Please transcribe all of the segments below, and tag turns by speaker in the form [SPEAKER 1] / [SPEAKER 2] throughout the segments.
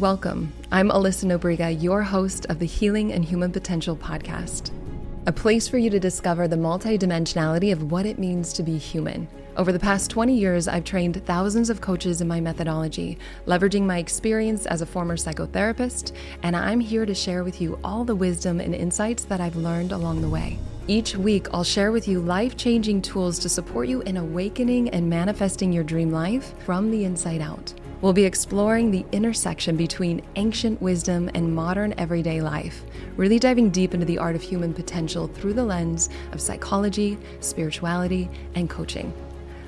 [SPEAKER 1] Welcome. I'm Alyssa Nobriga, your host of the Healing and Human Potential podcast, a place for you to discover the multidimensionality of what it means to be human. Over the past 20 years, I've trained thousands of coaches in my methodology, leveraging my experience as a former psychotherapist, and I'm here to share with you all the wisdom and insights that I've learned along the way. Each week, I'll share with you life changing tools to support you in awakening and manifesting your dream life from the inside out. We'll be exploring the intersection between ancient wisdom and modern everyday life, really diving deep into the art of human potential through the lens of psychology, spirituality, and coaching.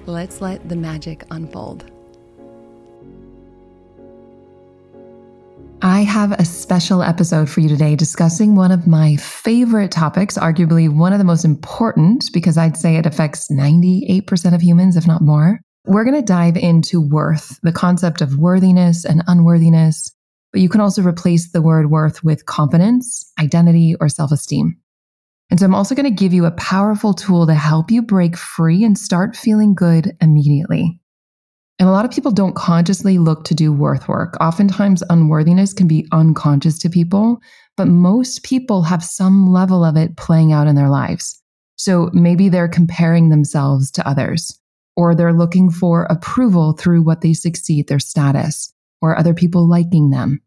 [SPEAKER 1] Let's let the magic unfold. I have a special episode for you today discussing one of my favorite topics, arguably one of the most important, because I'd say it affects 98% of humans, if not more. We're going to dive into worth, the concept of worthiness and unworthiness, but you can also replace the word worth with confidence, identity, or self esteem. And so I'm also going to give you a powerful tool to help you break free and start feeling good immediately. And a lot of people don't consciously look to do worth work. Oftentimes, unworthiness can be unconscious to people, but most people have some level of it playing out in their lives. So maybe they're comparing themselves to others or they're looking for approval through what they succeed, their status, or other people liking them.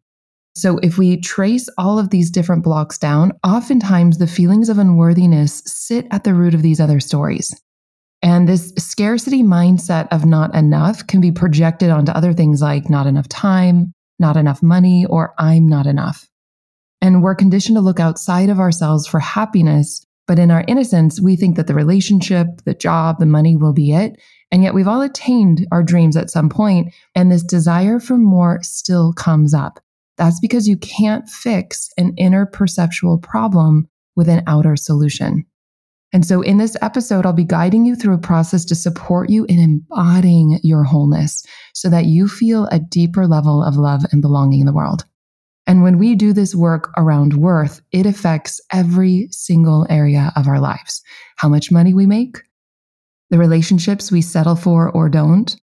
[SPEAKER 1] So if we trace all of these different blocks down, oftentimes the feelings of unworthiness sit at the root of these other stories. And this scarcity mindset of not enough can be projected onto other things like not enough time, not enough money, or I'm not enough. And we're conditioned to look outside of ourselves for happiness. But in our innocence, we think that the relationship, the job, the money will be it. And yet we've all attained our dreams at some point, and this desire for more still comes up. That's because you can't fix an inner perceptual problem with an outer solution. And so in this episode, I'll be guiding you through a process to support you in embodying your wholeness so that you feel a deeper level of love and belonging in the world. And when we do this work around worth, it affects every single area of our lives. How much money we make, the relationships we settle for or don't,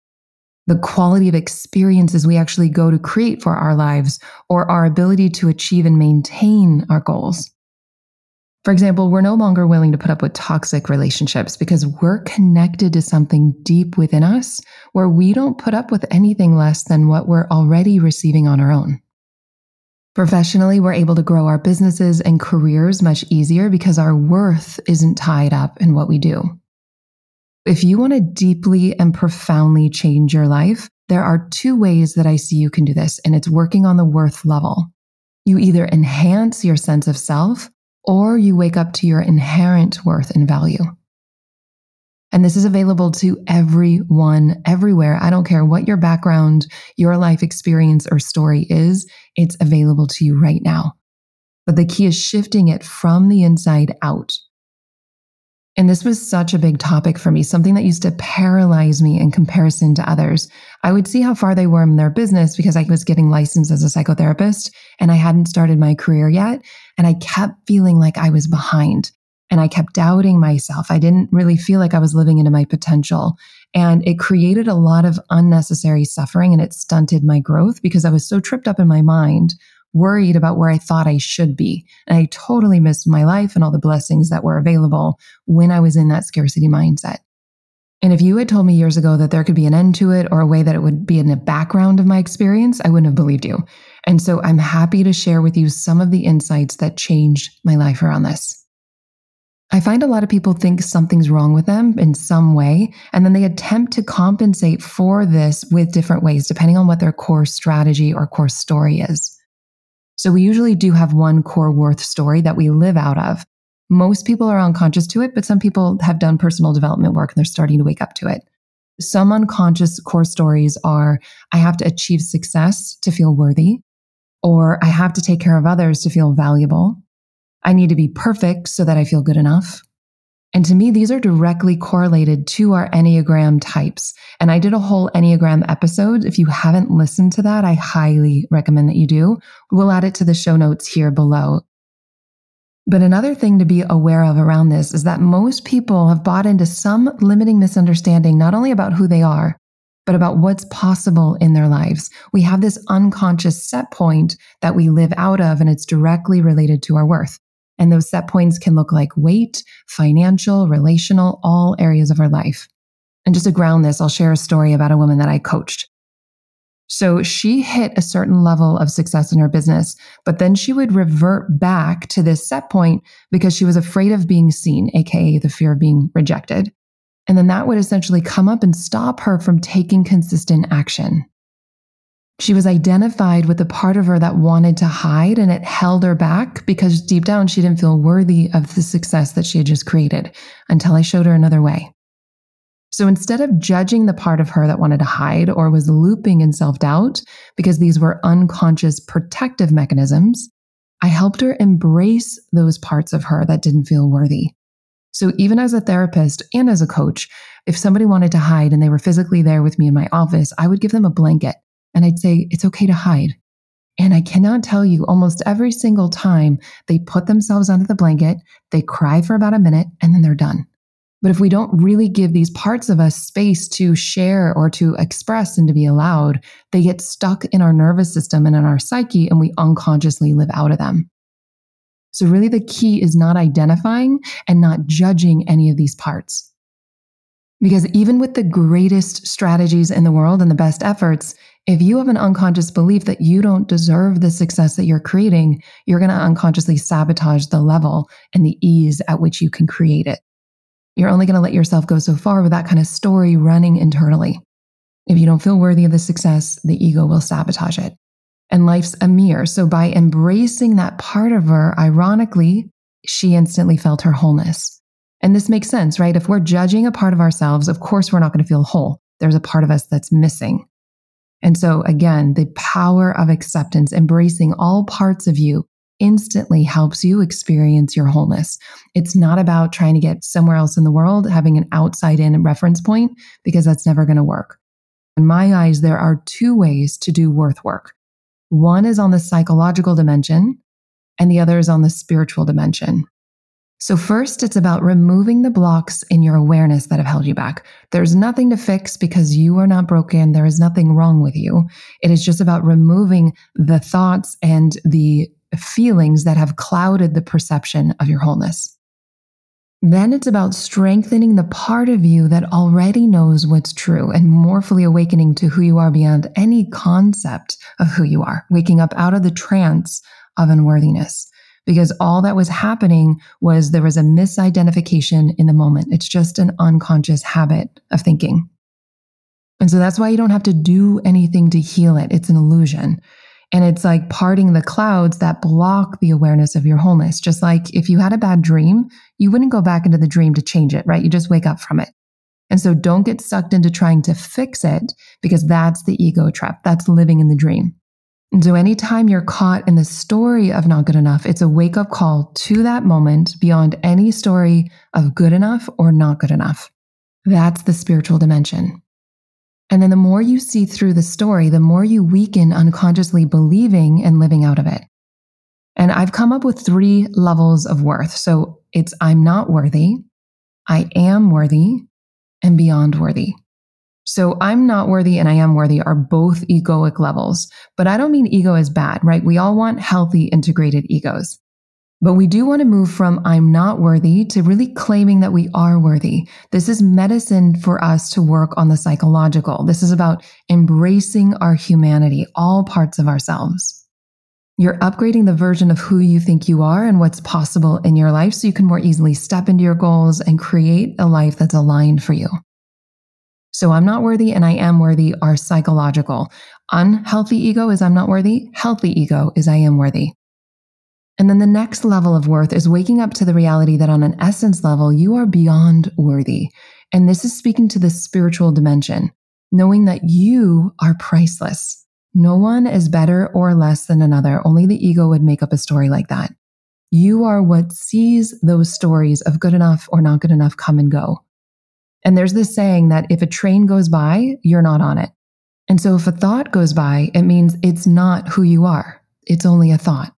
[SPEAKER 1] the quality of experiences we actually go to create for our lives, or our ability to achieve and maintain our goals. For example, we're no longer willing to put up with toxic relationships because we're connected to something deep within us where we don't put up with anything less than what we're already receiving on our own. Professionally, we're able to grow our businesses and careers much easier because our worth isn't tied up in what we do. If you want to deeply and profoundly change your life, there are two ways that I see you can do this, and it's working on the worth level. You either enhance your sense of self or you wake up to your inherent worth and value. And this is available to everyone, everywhere. I don't care what your background, your life experience, or story is, it's available to you right now. But the key is shifting it from the inside out. And this was such a big topic for me, something that used to paralyze me in comparison to others. I would see how far they were in their business because I was getting licensed as a psychotherapist and I hadn't started my career yet. And I kept feeling like I was behind and I kept doubting myself. I didn't really feel like I was living into my potential. And it created a lot of unnecessary suffering and it stunted my growth because I was so tripped up in my mind worried about where I thought I should be. And I totally missed my life and all the blessings that were available when I was in that scarcity mindset. And if you had told me years ago that there could be an end to it or a way that it would be in the background of my experience, I wouldn't have believed you. And so I'm happy to share with you some of the insights that changed my life around this. I find a lot of people think something's wrong with them in some way, and then they attempt to compensate for this with different ways, depending on what their core strategy or core story is. So we usually do have one core worth story that we live out of. Most people are unconscious to it, but some people have done personal development work and they're starting to wake up to it. Some unconscious core stories are I have to achieve success to feel worthy, or I have to take care of others to feel valuable. I need to be perfect so that I feel good enough. And to me, these are directly correlated to our Enneagram types. And I did a whole Enneagram episode. If you haven't listened to that, I highly recommend that you do. We'll add it to the show notes here below. But another thing to be aware of around this is that most people have bought into some limiting misunderstanding, not only about who they are, but about what's possible in their lives. We have this unconscious set point that we live out of, and it's directly related to our worth. And those set points can look like weight, financial, relational, all areas of our life. And just to ground this, I'll share a story about a woman that I coached. So she hit a certain level of success in her business, but then she would revert back to this set point because she was afraid of being seen, AKA the fear of being rejected. And then that would essentially come up and stop her from taking consistent action. She was identified with the part of her that wanted to hide and it held her back because deep down she didn't feel worthy of the success that she had just created until I showed her another way. So instead of judging the part of her that wanted to hide or was looping in self doubt, because these were unconscious protective mechanisms, I helped her embrace those parts of her that didn't feel worthy. So even as a therapist and as a coach, if somebody wanted to hide and they were physically there with me in my office, I would give them a blanket and I'd say, it's okay to hide. And I cannot tell you almost every single time they put themselves under the blanket, they cry for about a minute and then they're done. But if we don't really give these parts of us space to share or to express and to be allowed, they get stuck in our nervous system and in our psyche, and we unconsciously live out of them. So, really, the key is not identifying and not judging any of these parts. Because even with the greatest strategies in the world and the best efforts, if you have an unconscious belief that you don't deserve the success that you're creating, you're going to unconsciously sabotage the level and the ease at which you can create it. You're only going to let yourself go so far with that kind of story running internally. If you don't feel worthy of the success, the ego will sabotage it. And life's a mirror. So by embracing that part of her, ironically, she instantly felt her wholeness. And this makes sense, right? If we're judging a part of ourselves, of course, we're not going to feel whole. There's a part of us that's missing. And so, again, the power of acceptance, embracing all parts of you instantly helps you experience your wholeness. It's not about trying to get somewhere else in the world, having an outside in reference point, because that's never going to work. In my eyes, there are two ways to do worth work. One is on the psychological dimension, and the other is on the spiritual dimension. So, first, it's about removing the blocks in your awareness that have held you back. There's nothing to fix because you are not broken. There is nothing wrong with you. It is just about removing the thoughts and the feelings that have clouded the perception of your wholeness. Then it's about strengthening the part of you that already knows what's true and more fully awakening to who you are beyond any concept of who you are, waking up out of the trance of unworthiness. Because all that was happening was there was a misidentification in the moment. It's just an unconscious habit of thinking. And so that's why you don't have to do anything to heal it. It's an illusion. And it's like parting the clouds that block the awareness of your wholeness. Just like if you had a bad dream, you wouldn't go back into the dream to change it, right? You just wake up from it. And so don't get sucked into trying to fix it because that's the ego trap. That's living in the dream. So anytime you're caught in the story of not good enough, it's a wake up call to that moment beyond any story of good enough or not good enough. That's the spiritual dimension. And then the more you see through the story, the more you weaken unconsciously believing and living out of it. And I've come up with three levels of worth. So it's I'm not worthy, I am worthy, and beyond worthy. So I'm not worthy and I am worthy are both egoic levels, but I don't mean ego is bad, right? We all want healthy integrated egos. But we do want to move from I'm not worthy to really claiming that we are worthy. This is medicine for us to work on the psychological. This is about embracing our humanity, all parts of ourselves. You're upgrading the version of who you think you are and what's possible in your life so you can more easily step into your goals and create a life that's aligned for you. So I'm not worthy and I am worthy are psychological. Unhealthy ego is I'm not worthy. Healthy ego is I am worthy. And then the next level of worth is waking up to the reality that on an essence level, you are beyond worthy. And this is speaking to the spiritual dimension, knowing that you are priceless. No one is better or less than another. Only the ego would make up a story like that. You are what sees those stories of good enough or not good enough come and go. And there's this saying that if a train goes by, you're not on it. And so if a thought goes by, it means it's not who you are. It's only a thought.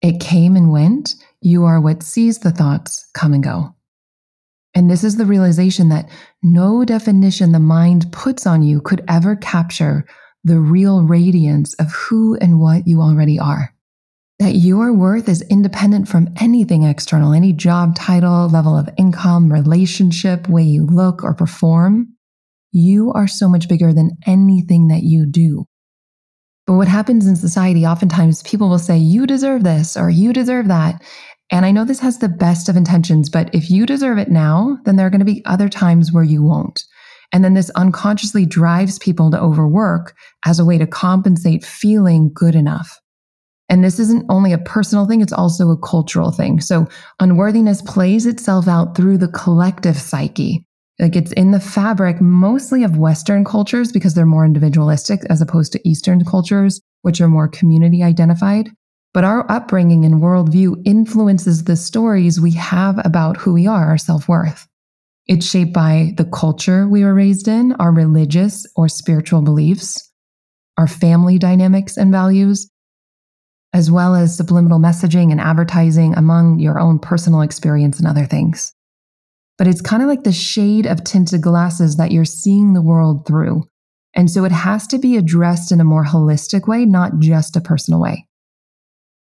[SPEAKER 1] It came and went. You are what sees the thoughts come and go. And this is the realization that no definition the mind puts on you could ever capture the real radiance of who and what you already are. That your worth is independent from anything external, any job title, level of income, relationship, way you look or perform. You are so much bigger than anything that you do. But what happens in society, oftentimes people will say, you deserve this or you deserve that. And I know this has the best of intentions, but if you deserve it now, then there are going to be other times where you won't. And then this unconsciously drives people to overwork as a way to compensate feeling good enough. And this isn't only a personal thing, it's also a cultural thing. So unworthiness plays itself out through the collective psyche. Like it's in the fabric mostly of Western cultures because they're more individualistic as opposed to Eastern cultures, which are more community identified. But our upbringing and worldview influences the stories we have about who we are, our self worth. It's shaped by the culture we were raised in, our religious or spiritual beliefs, our family dynamics and values, as well as subliminal messaging and advertising among your own personal experience and other things. But it's kind of like the shade of tinted glasses that you're seeing the world through. And so it has to be addressed in a more holistic way, not just a personal way.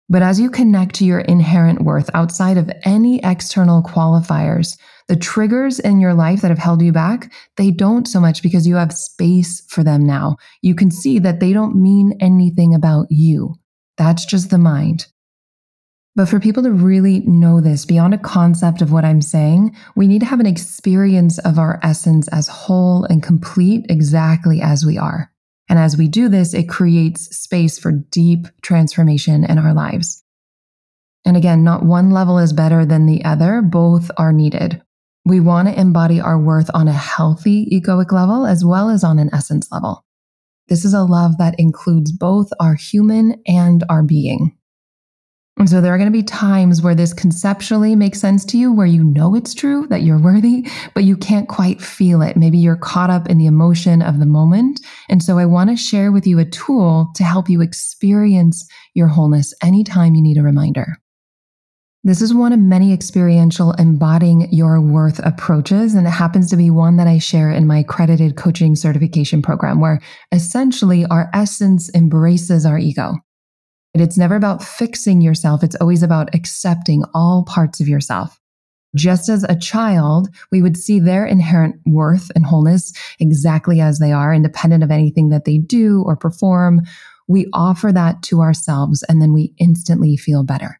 [SPEAKER 1] But as you connect to your inherent worth outside of any external qualifiers, the triggers in your life that have held you back, they don't so much because you have space for them now. You can see that they don't mean anything about you. That's just the mind. But for people to really know this beyond a concept of what I'm saying, we need to have an experience of our essence as whole and complete exactly as we are. And as we do this, it creates space for deep transformation in our lives. And again, not one level is better than the other, both are needed. We want to embody our worth on a healthy egoic level as well as on an essence level. This is a love that includes both our human and our being. And so there are going to be times where this conceptually makes sense to you, where you know it's true, that you're worthy, but you can't quite feel it. Maybe you're caught up in the emotion of the moment. And so I want to share with you a tool to help you experience your wholeness anytime you need a reminder. This is one of many experiential embodying your worth approaches, and it happens to be one that I share in my accredited coaching certification program, where essentially our essence embraces our ego. It's never about fixing yourself. It's always about accepting all parts of yourself. Just as a child, we would see their inherent worth and wholeness exactly as they are, independent of anything that they do or perform. We offer that to ourselves and then we instantly feel better.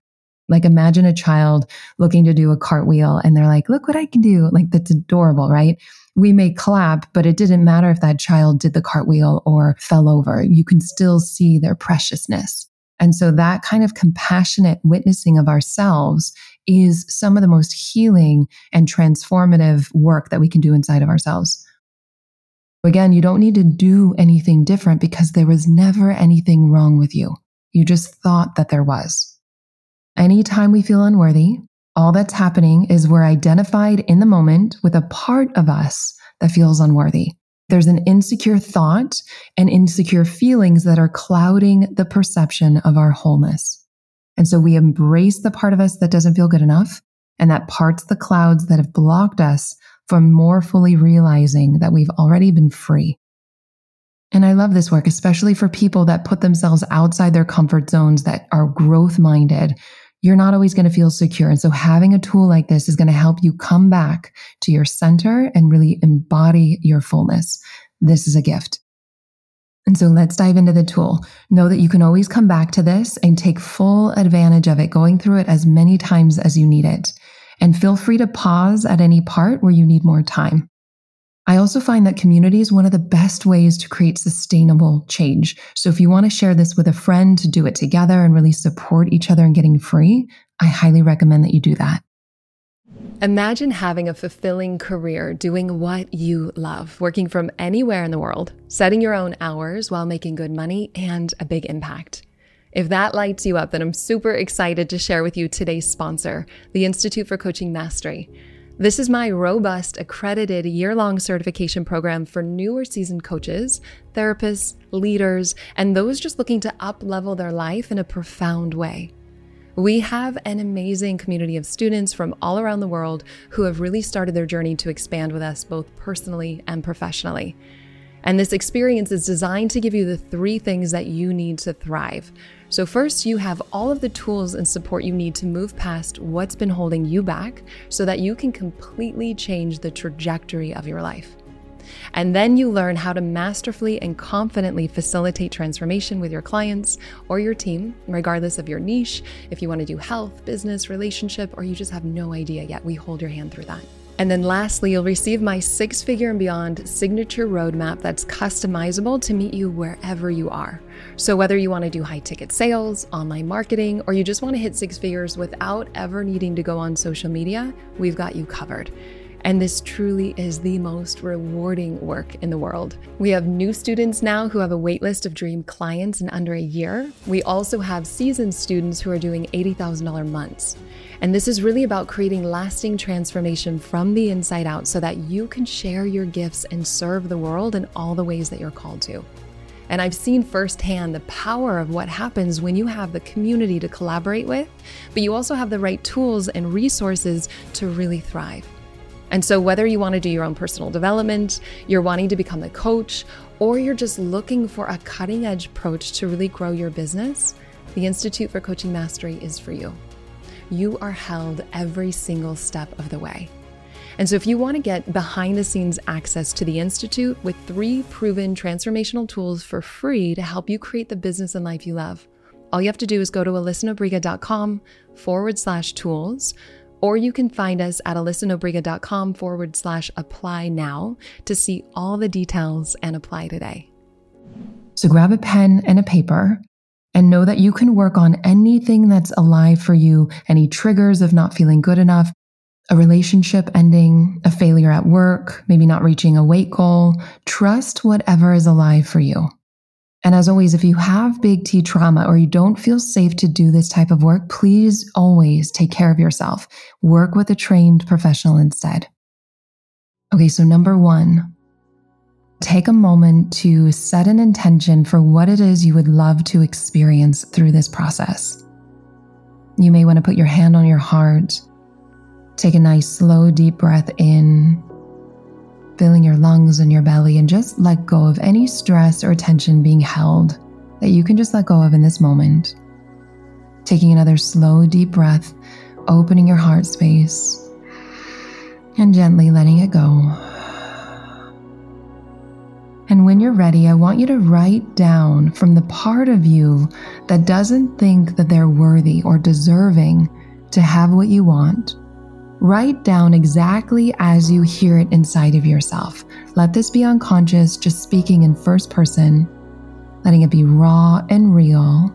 [SPEAKER 1] Like imagine a child looking to do a cartwheel and they're like, look what I can do. Like that's adorable, right? We may clap, but it didn't matter if that child did the cartwheel or fell over. You can still see their preciousness. And so that kind of compassionate witnessing of ourselves is some of the most healing and transformative work that we can do inside of ourselves. Again, you don't need to do anything different because there was never anything wrong with you. You just thought that there was. Anytime we feel unworthy, all that's happening is we're identified in the moment with a part of us that feels unworthy. There's an insecure thought and insecure feelings that are clouding the perception of our wholeness. And so we embrace the part of us that doesn't feel good enough and that parts the clouds that have blocked us from more fully realizing that we've already been free. And I love this work, especially for people that put themselves outside their comfort zones that are growth minded, you're not always going to feel secure. And so having a tool like this is going to help you come back to your center and really embody your fullness. This is a gift. And so let's dive into the tool. Know that you can always come back to this and take full advantage of it, going through it as many times as you need it. And feel free to pause at any part where you need more time. I also find that community is one of the best ways to create sustainable change. So if you want to share this with a friend to do it together and really support each other in getting free, I highly recommend that you do that. Imagine having a fulfilling career doing what you love, working from anywhere in the world, setting your own hours while making good money and a big impact. If that lights you up, then I'm super excited to share with you today's sponsor, the Institute for Coaching Mastery. This is my robust, accredited year long certification program for newer seasoned coaches, therapists, leaders, and those just looking to up level their life in a profound way. We have an amazing community of students from all around the world who have really started their journey to expand with us both personally and professionally. And this experience is designed to give you the three things that you need to thrive. So, first, you have all of the tools and support you need to move past what's been holding you back so that you can completely change the trajectory of your life. And then you learn how to masterfully and confidently facilitate transformation with your clients or your team, regardless of your niche. If you want to do health, business, relationship, or you just have no idea yet, we hold your hand through that. And then lastly, you'll receive my six figure and beyond signature roadmap that's customizable to meet you wherever you are. So, whether you want to do high ticket sales, online marketing, or you just want to hit six figures without ever needing to go on social media, we've got you covered. And this truly is the most rewarding work in the world. We have new students now who have a waitlist of dream clients in under a year. We also have seasoned students who are doing $80,000 months. And this is really about creating lasting transformation from the inside out so that you can share your gifts and serve the world in all the ways that you're called to. And I've seen firsthand the power of what happens when you have the community to collaborate with, but you also have the right tools and resources to really thrive. And so, whether you want to do your own personal development, you're wanting to become a coach, or you're just looking for a cutting edge approach to really grow your business, the Institute for Coaching Mastery is for you. You are held every single step of the way. And so, if you want to get behind the scenes access to the Institute with three proven transformational tools for free to help you create the business and life you love, all you have to do is go to alyssanobriga.com forward slash tools or you can find us at alyssanobriga.com forward slash apply now to see all the details and apply today. So grab a pen and a paper and know that you can work on anything that's alive for you, any triggers of not feeling good enough, a relationship ending, a failure at work, maybe not reaching a weight goal. Trust whatever is alive for you. And as always, if you have big T trauma or you don't feel safe to do this type of work, please always take care of yourself. Work with a trained professional instead. Okay, so number one, take a moment to set an intention for what it is you would love to experience through this process. You may want to put your hand on your heart, take a nice, slow, deep breath in filling your lungs and your belly, and just let go of any stress or tension being held that you can just let go of in this moment. Taking another slow, deep breath, opening your heart space, and gently letting it go. And when you're ready, I want you to write down from the part of you that doesn't think that they're worthy or deserving to have what you want Write down exactly as you hear it inside of yourself. Let this be unconscious, just speaking in first person, letting it be raw and real.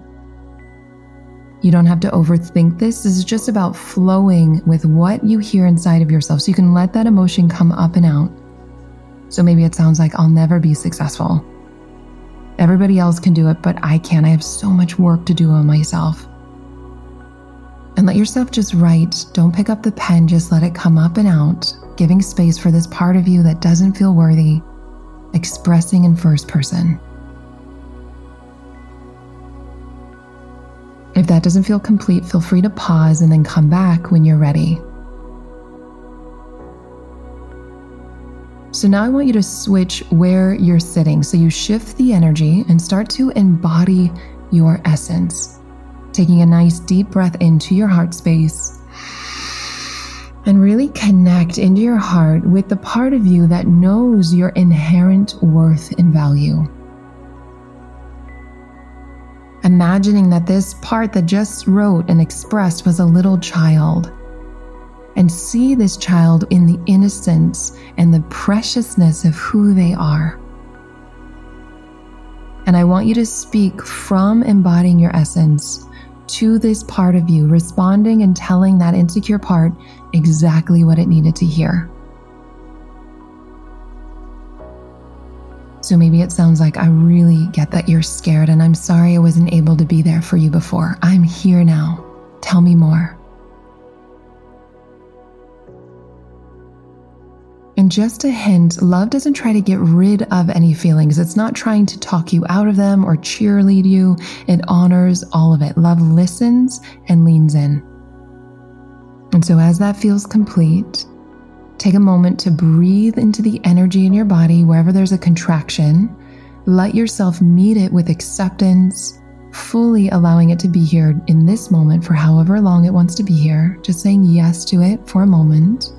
[SPEAKER 1] You don't have to overthink this. This is just about flowing with what you hear inside of yourself. So you can let that emotion come up and out. So maybe it sounds like I'll never be successful. Everybody else can do it, but I can't. I have so much work to do on myself and let yourself just write. Don't pick up the pen, just let it come up and out, giving space for this part of you that doesn't feel worthy, expressing in first person. If that doesn't feel complete, feel free to pause and then come back when you're ready. So now I want you to switch where you're sitting. So you shift the energy and start to embody your essence taking a nice deep breath into your heart space and really connect into your heart with the part of you that knows your inherent worth and value. Imagining that this part that just wrote and expressed was a little child. And see this child in the innocence and the preciousness of who they are. And I want you to speak from embodying your essence to this part of you, responding and telling that insecure part exactly what it needed to hear. So maybe it sounds like I really get that you're scared, and I'm sorry I wasn't able to be there for you before. I'm here now. Tell me more. And just a hint love doesn't try to get rid of any feelings. It's not trying to talk you out of them or cheerlead you. It honors all of it. Love listens and leans in. And so, as that feels complete, take a moment to breathe into the energy in your body wherever there's a contraction. Let yourself meet it with acceptance, fully allowing it to be here in this moment for however long it wants to be here, just saying yes to it for a moment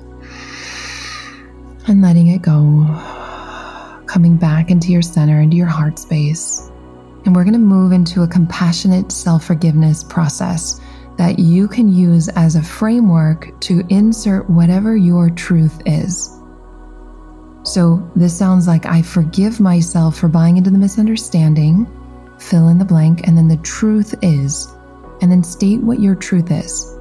[SPEAKER 1] and letting it go, coming back into your center, into your heart space. And we're going to move into a compassionate self forgiveness process that you can use as a framework to insert whatever your truth is. So, this sounds like I forgive myself for buying into the misunderstanding, fill in the blank, and then the truth is, and then state what your truth is.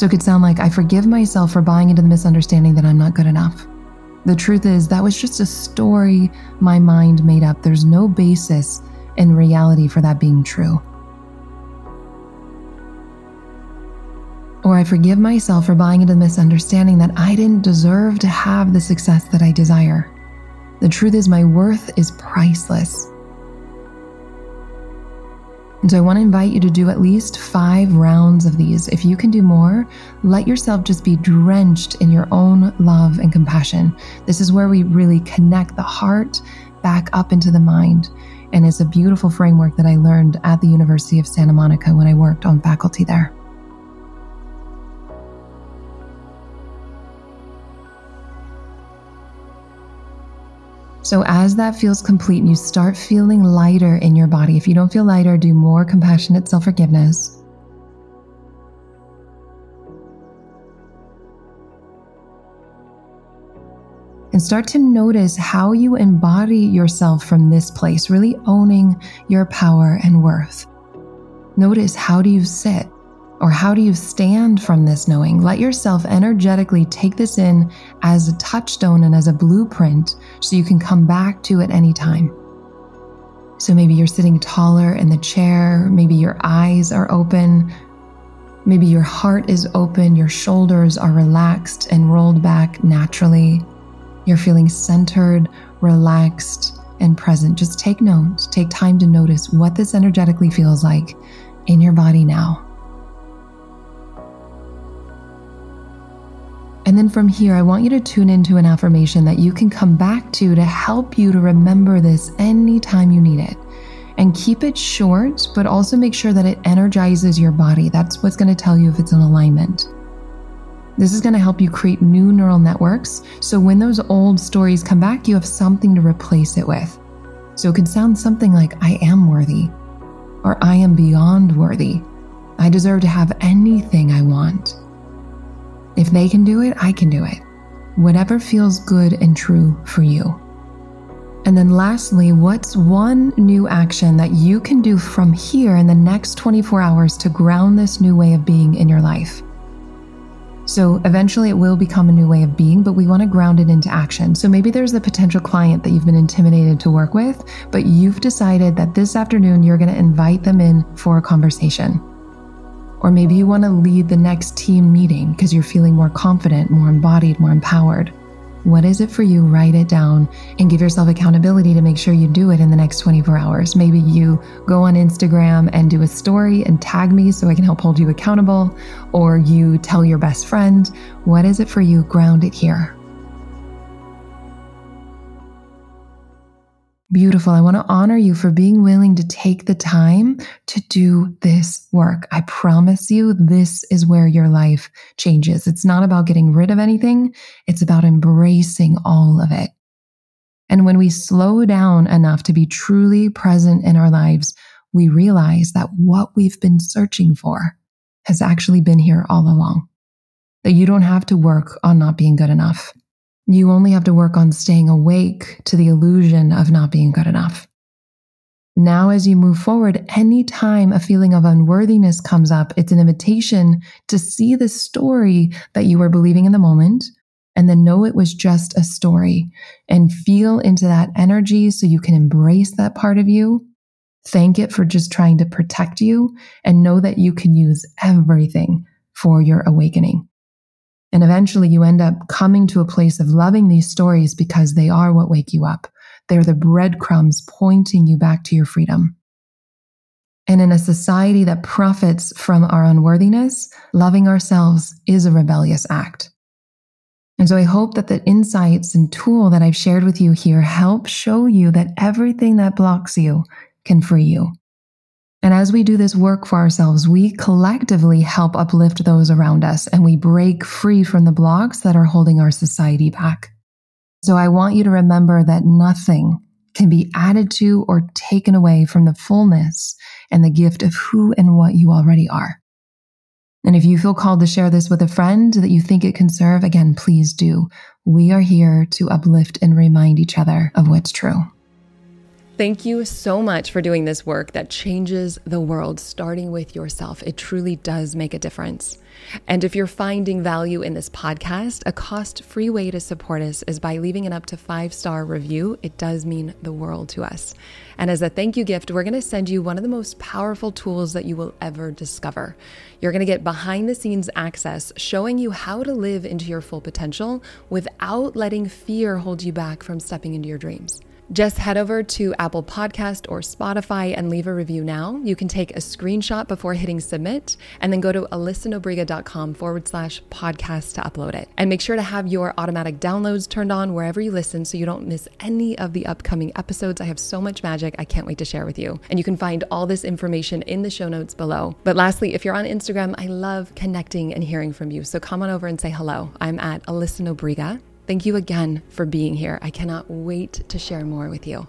[SPEAKER 1] So it could sound like I forgive myself for buying into the misunderstanding that I'm not good enough. The truth is, that was just a story my mind made up. There's no basis in reality for that being true. Or I forgive myself for buying into the misunderstanding that I didn't deserve to have the success that I desire. The truth is, my worth is priceless. And so I want to invite you to do at least five rounds of these. If you can do more, let yourself just be drenched in your own love and compassion. This is where we really connect the heart back up into the mind. And it's a beautiful framework that I learned at the University of Santa Monica when I worked on faculty there. So, as that feels complete and you start feeling lighter in your body, if you don't feel lighter, do more compassionate self forgiveness. And start to notice how you embody yourself from this place, really owning your power and worth. Notice how do you sit? Or how do you stand from this knowing? Let yourself energetically take this in as a touchstone and as a blueprint so you can come back to it anytime. So maybe you're sitting taller in the chair, maybe your eyes are open, maybe your heart is open, your shoulders are relaxed and rolled back naturally. You're feeling centered, relaxed, and present. Just take note, take time to notice what this energetically feels like in your body now. And then from here, I want you to tune into an affirmation that you can come back to to help you to remember this anytime you need it. And keep it short, but also make sure that it energizes your body. That's what's going to tell you if it's in alignment. This is going to help you create new neural networks. So when those old stories come back, you have something to replace it with. So it could sound something like, I am worthy, or I am beyond worthy. I deserve to have anything I want. If they can do it, I can do it. Whatever feels good and true for you. And then, lastly, what's one new action that you can do from here in the next 24 hours to ground this new way of being in your life? So, eventually, it will become a new way of being, but we want to ground it into action. So, maybe there's a potential client that you've been intimidated to work with, but you've decided that this afternoon you're going to invite them in for a conversation. Or maybe you want to lead the next team meeting because you're feeling more confident, more embodied, more empowered. What is it for you? Write it down and give yourself accountability to make sure you do it in the next 24 hours. Maybe you go on Instagram and do a story and tag me so I can help hold you accountable, or you tell your best friend. What is it for you? Ground it here. Beautiful. I want to honor you for being willing to take the time to do this work. I promise you, this is where your life changes. It's not about getting rid of anything, it's about embracing all of it. And when we slow down enough to be truly present in our lives, we realize that what we've been searching for has actually been here all along. That you don't have to work on not being good enough. You only have to work on staying awake to the illusion of not being good enough. Now, as you move forward, anytime a feeling of unworthiness comes up, it's an invitation to see the story that you were believing in the moment and then know it was just a story and feel into that energy so you can embrace that part of you. Thank it for just trying to protect you and know that you can use everything for your awakening. And eventually you end up coming to a place of loving these stories because they are what wake you up. They're the breadcrumbs pointing you back to your freedom. And in a society that profits from our unworthiness, loving ourselves is a rebellious act. And so I hope that the insights and tool that I've shared with you here help show you that everything that blocks you can free you. And as we do this work for ourselves, we collectively help uplift those around us and we break free from the blocks that are holding our society back. So I want you to remember that nothing can be added to or taken away from the fullness and the gift of who and what you already are. And if you feel called to share this with a friend that you think it can serve, again, please do. We are here to uplift and remind each other of what's true. Thank you so much for doing this work that changes the world, starting with yourself. It truly does make a difference. And if you're finding value in this podcast, a cost free way to support us is by leaving an up to five star review. It does mean the world to us. And as a thank you gift, we're going to send you one of the most powerful tools that you will ever discover. You're going to get behind the scenes access showing you how to live into your full potential without letting fear hold you back from stepping into your dreams. Just head over to Apple Podcast or Spotify and leave a review now. You can take a screenshot before hitting submit and then go to alyssanobriga.com forward slash podcast to upload it. And make sure to have your automatic downloads turned on wherever you listen so you don't miss any of the upcoming episodes. I have so much magic I can't wait to share with you. And you can find all this information in the show notes below. But lastly, if you're on Instagram, I love connecting and hearing from you. So come on over and say hello. I'm at Alyssa Nobriga. Thank you again for being here. I cannot wait to share more with you.